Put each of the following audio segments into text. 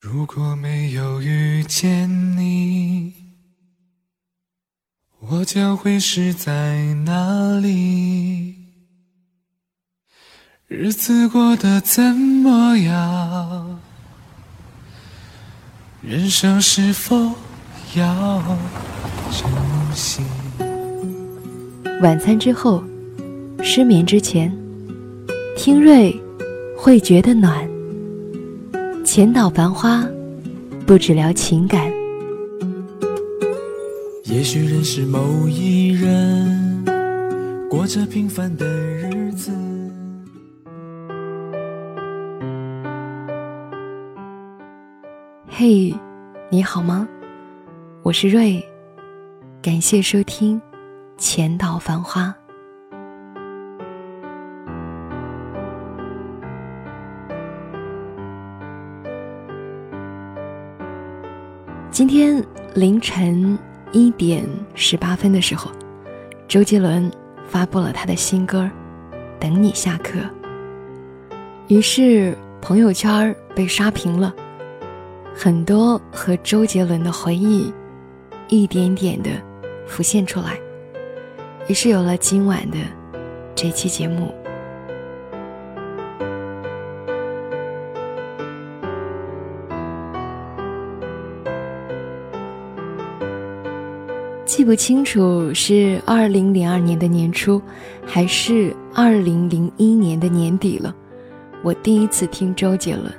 如果没有遇见你，我将会是在哪里？日子过得怎么样？人生是否要珍惜？晚餐之后，失眠之前，听瑞会觉得暖。浅岛繁花，不只聊情感。也许认识某一人，过着平凡的日子。嘿，你好吗？我是瑞，感谢收听《浅岛繁花》。今天凌晨一点十八分的时候，周杰伦发布了他的新歌《等你下课》，于是朋友圈被刷屏了，很多和周杰伦的回忆一点点的浮现出来，于是有了今晚的这期节目。记不清楚是二零零二年的年初，还是二零零一年的年底了。我第一次听周杰伦。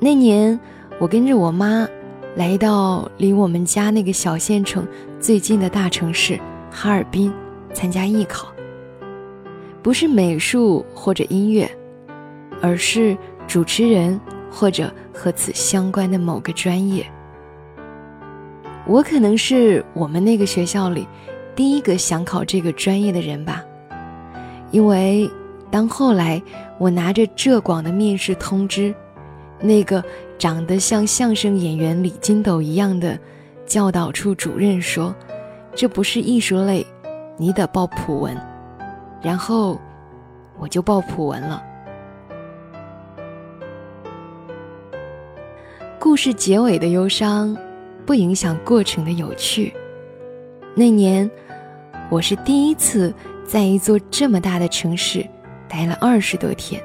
那年，我跟着我妈来到离我们家那个小县城最近的大城市哈尔滨参加艺考。不是美术或者音乐，而是主持人或者和此相关的某个专业。我可能是我们那个学校里第一个想考这个专业的人吧，因为当后来我拿着浙广的面试通知，那个长得像相声演员李金斗一样的教导处主任说：“这不是艺术类，你得报普文。”然后我就报普文了。故事结尾的忧伤。不影响过程的有趣。那年，我是第一次在一座这么大的城市待了二十多天。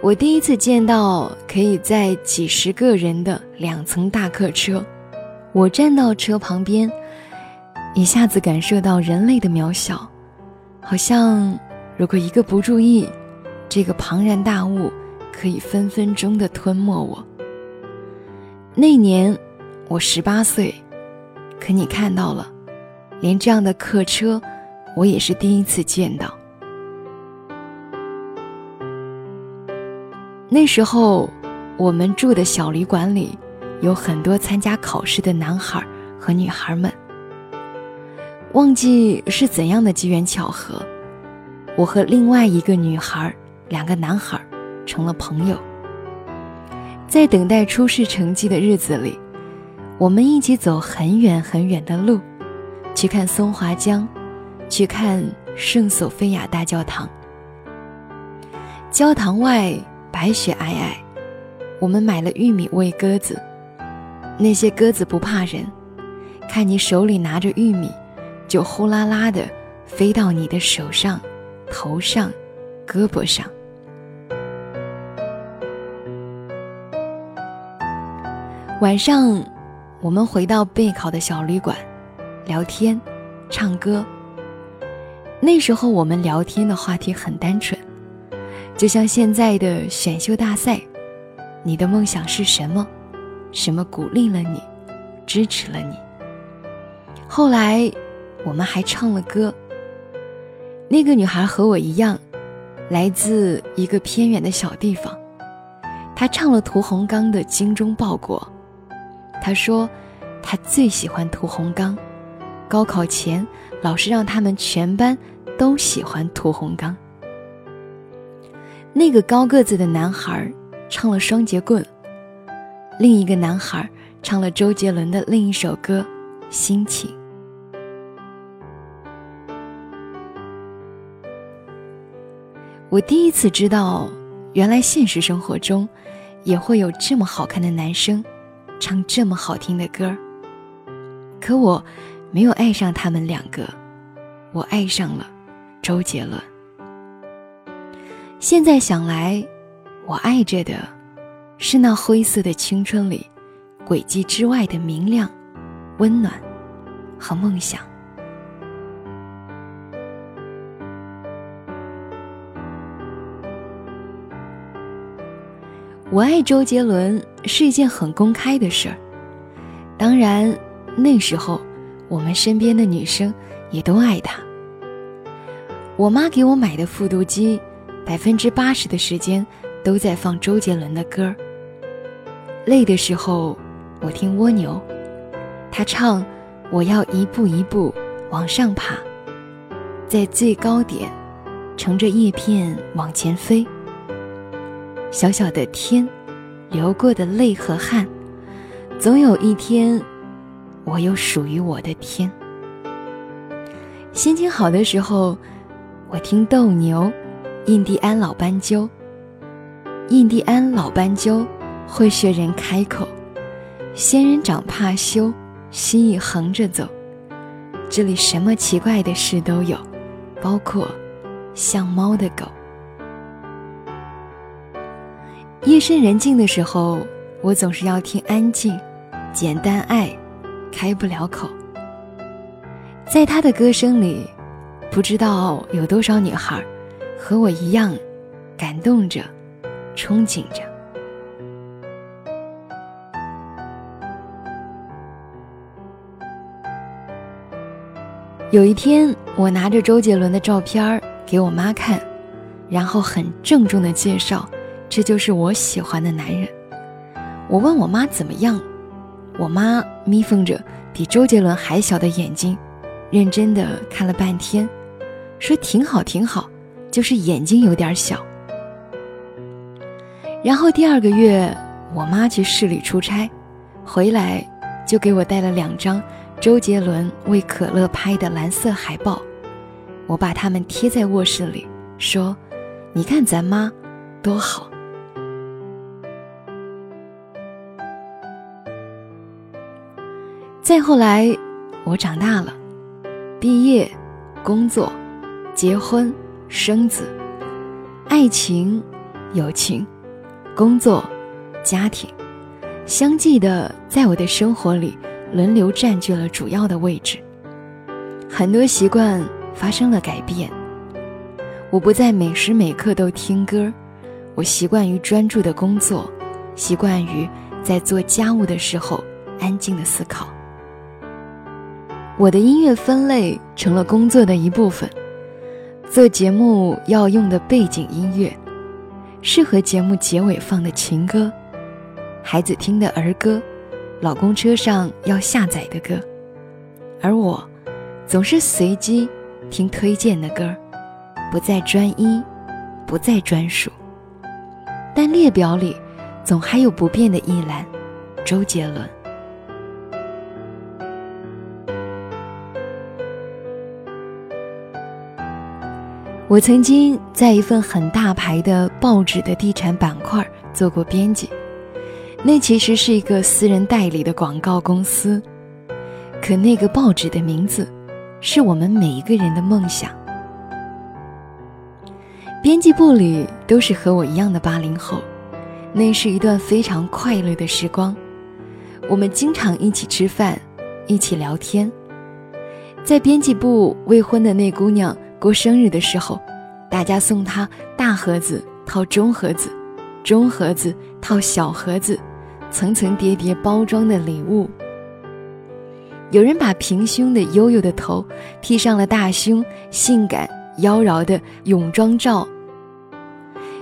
我第一次见到可以载几十个人的两层大客车，我站到车旁边，一下子感受到人类的渺小，好像如果一个不注意，这个庞然大物可以分分钟的吞没我。那年。我十八岁，可你看到了，连这样的客车，我也是第一次见到。那时候，我们住的小旅馆里，有很多参加考试的男孩和女孩们。忘记是怎样的机缘巧合，我和另外一个女孩，两个男孩，成了朋友。在等待初试成绩的日子里。我们一起走很远很远的路，去看松花江，去看圣索菲亚大教堂。教堂外白雪皑皑，我们买了玉米喂鸽子。那些鸽子不怕人，看你手里拿着玉米，就呼啦啦的飞到你的手上、头上、胳膊上。晚上。我们回到备考的小旅馆，聊天，唱歌。那时候我们聊天的话题很单纯，就像现在的选秀大赛。你的梦想是什么？什么鼓励了你，支持了你？后来，我们还唱了歌。那个女孩和我一样，来自一个偏远的小地方。她唱了屠洪刚的《精忠报国》。他说，他最喜欢屠洪刚。高考前，老师让他们全班都喜欢屠洪刚。那个高个子的男孩唱了《双截棍》，另一个男孩唱了周杰伦的另一首歌《心情》。我第一次知道，原来现实生活中，也会有这么好看的男生，唱这么好听的歌可我没有爱上他们两个，我爱上了周杰伦。现在想来，我爱着的是那灰色的青春里轨迹之外的明亮、温暖和梦想。我爱周杰伦是一件很公开的事儿，当然那时候我们身边的女生也都爱他。我妈给我买的复读机，百分之八十的时间都在放周杰伦的歌儿。累的时候，我听蜗牛，他唱：“我要一步一步往上爬，在最高点，乘着叶片往前飞。”小小的天，流过的泪和汗，总有一天，我有属于我的天。心情好的时候，我听斗牛，印第安老斑鸠。印第安老斑鸠会学人开口，仙人掌怕羞，心意横着走。这里什么奇怪的事都有，包括像猫的狗。夜深人静的时候，我总是要听安静、简单爱，开不了口。在他的歌声里，不知道有多少女孩和我一样感动着、憧憬着。有一天，我拿着周杰伦的照片给我妈看，然后很郑重的介绍。这就是我喜欢的男人。我问我妈怎么样，我妈眯缝着比周杰伦还小的眼睛，认真的看了半天，说挺好挺好，就是眼睛有点小。然后第二个月，我妈去市里出差，回来就给我带了两张周杰伦为可乐拍的蓝色海报，我把它们贴在卧室里，说：“你看咱妈多好。”再后来，我长大了，毕业、工作、结婚、生子，爱情、友情、工作、家庭，相继的在我的生活里轮流占据了主要的位置。很多习惯发生了改变，我不再每时每刻都听歌，我习惯于专注的工作，习惯于在做家务的时候安静的思考。我的音乐分类成了工作的一部分，做节目要用的背景音乐，适合节目结尾放的情歌，孩子听的儿歌，老公车上要下载的歌，而我，总是随机听推荐的歌，不再专一，不再专属，但列表里，总还有不变的一栏，周杰伦。我曾经在一份很大牌的报纸的地产板块做过编辑，那其实是一个私人代理的广告公司，可那个报纸的名字，是我们每一个人的梦想。编辑部里都是和我一样的八零后，那是一段非常快乐的时光，我们经常一起吃饭，一起聊天。在编辑部，未婚的那姑娘。过生日的时候，大家送他大盒子套中盒子，中盒子套小盒子，层层叠叠包装的礼物。有人把平胸的悠悠的头披上了大胸性感妖娆的泳装照。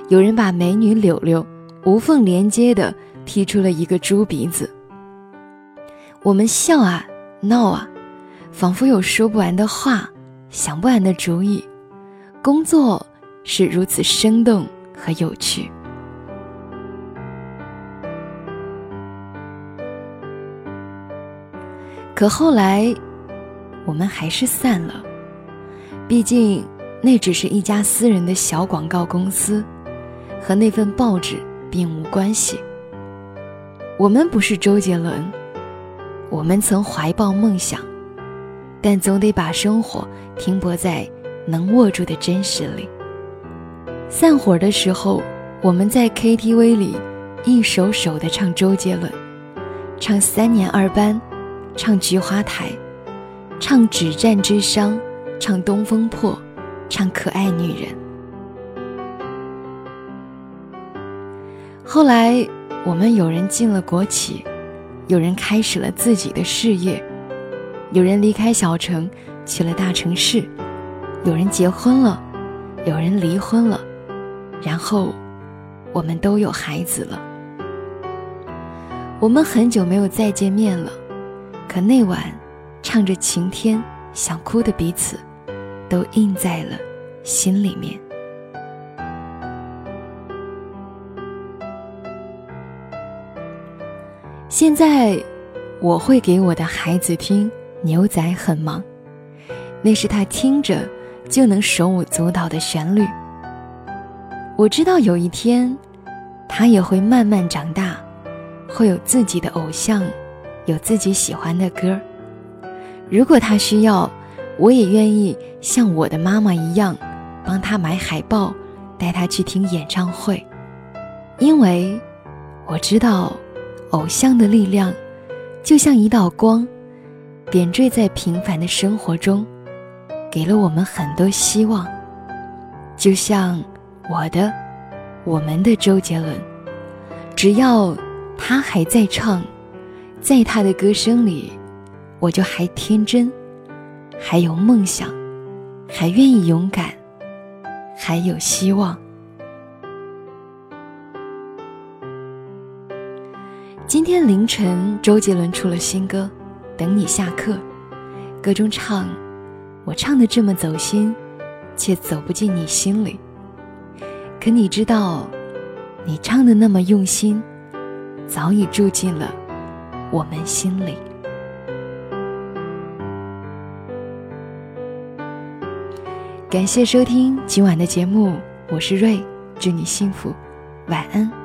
有人把美女柳柳无缝连接的踢出了一个猪鼻子。我们笑啊闹啊，仿佛有说不完的话。想不完的主意，工作是如此生动和有趣。可后来，我们还是散了。毕竟，那只是一家私人的小广告公司，和那份报纸并无关系。我们不是周杰伦，我们曾怀抱梦想，但总得把生活停泊在能握住的真实里。散伙的时候，我们在 KTV 里一首首的唱周杰伦，唱《三年二班》，唱《菊花台》，唱《止战之殇》，唱《东风破》，唱《可爱女人》。后来，我们有人进了国企，有人开始了自己的事业，有人离开小城去了大城市，有人结婚了，有人离婚了，然后，我们都有孩子了。我们很久没有再见面了，可那晚唱着晴天想哭的彼此，都印在了心里面。现在，我会给我的孩子听《牛仔很忙》，那是他听着就能手舞足蹈的旋律。我知道有一天，他也会慢慢长大，会有自己的偶像，有自己喜欢的歌。如果他需要，我也愿意像我的妈妈一样，帮他买海报，带他去听演唱会，因为我知道。偶像的力量，就像一道光，点缀在平凡的生活中，给了我们很多希望。就像我的、我们的周杰伦，只要他还在唱，在他的歌声里，我就还天真，还有梦想，还愿意勇敢，还有希望。今天凌晨，周杰伦出了新歌《等你下课》，歌中唱：“我唱的这么走心，却走不进你心里。可你知道，你唱的那么用心，早已住进了我们心里。”感谢收听今晚的节目，我是瑞，祝你幸福，晚安。